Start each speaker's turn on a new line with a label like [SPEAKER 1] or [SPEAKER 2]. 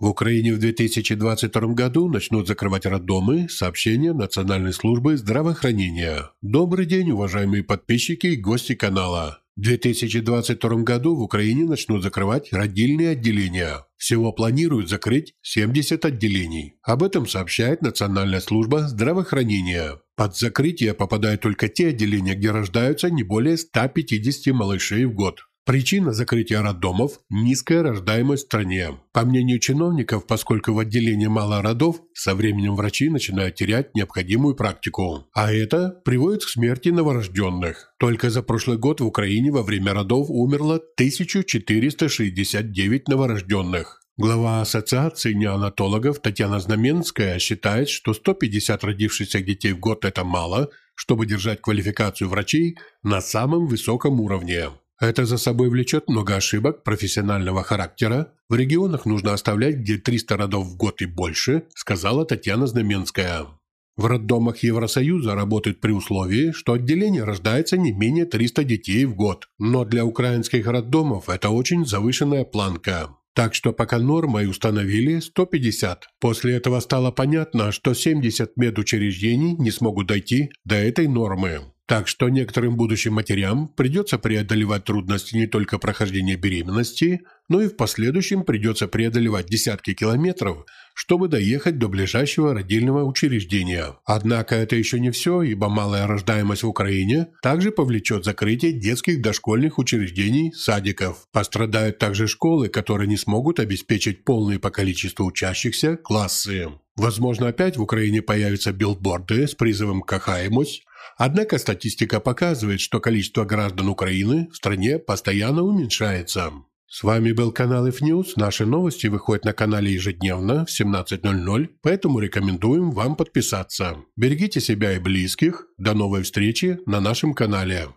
[SPEAKER 1] В Украине в 2022 году начнут закрывать роддомы, сообщения Национальной службы здравоохранения. Добрый день, уважаемые подписчики и гости канала. В 2022 году в Украине начнут закрывать родильные отделения. Всего планируют закрыть 70 отделений. Об этом сообщает Национальная служба здравоохранения. Под закрытие попадают только те отделения, где рождаются не более 150 малышей в год. Причина закрытия роддомов – низкая рождаемость в стране. По мнению чиновников, поскольку в отделении мало родов, со временем врачи начинают терять необходимую практику. А это приводит к смерти новорожденных. Только за прошлый год в Украине во время родов умерло 1469 новорожденных. Глава Ассоциации неонатологов Татьяна Знаменская считает, что 150 родившихся детей в год – это мало, чтобы держать квалификацию врачей на самом высоком уровне. Это за собой влечет много ошибок профессионального характера. В регионах нужно оставлять где 300 родов в год и больше, сказала Татьяна Знаменская. В роддомах Евросоюза работают при условии, что отделение рождается не менее 300 детей в год. Но для украинских роддомов это очень завышенная планка. Так что пока нормой установили 150. После этого стало понятно, что 70 медучреждений не смогут дойти до этой нормы. Так что некоторым будущим матерям придется преодолевать трудности не только прохождения беременности, но и в последующем придется преодолевать десятки километров, чтобы доехать до ближайшего родильного учреждения. Однако это еще не все, ибо малая рождаемость в Украине также повлечет закрытие детских дошкольных учреждений, садиков. Пострадают также школы, которые не смогут обеспечить полные по количеству учащихся классы. Возможно, опять в Украине появятся билборды с призывом «Кахаемусь», Однако статистика показывает, что количество граждан Украины в стране постоянно уменьшается. С вами был канал IFNews. Наши новости выходят на канале ежедневно в 17.00, поэтому рекомендуем вам подписаться. Берегите себя и близких. До новой встречи на нашем канале.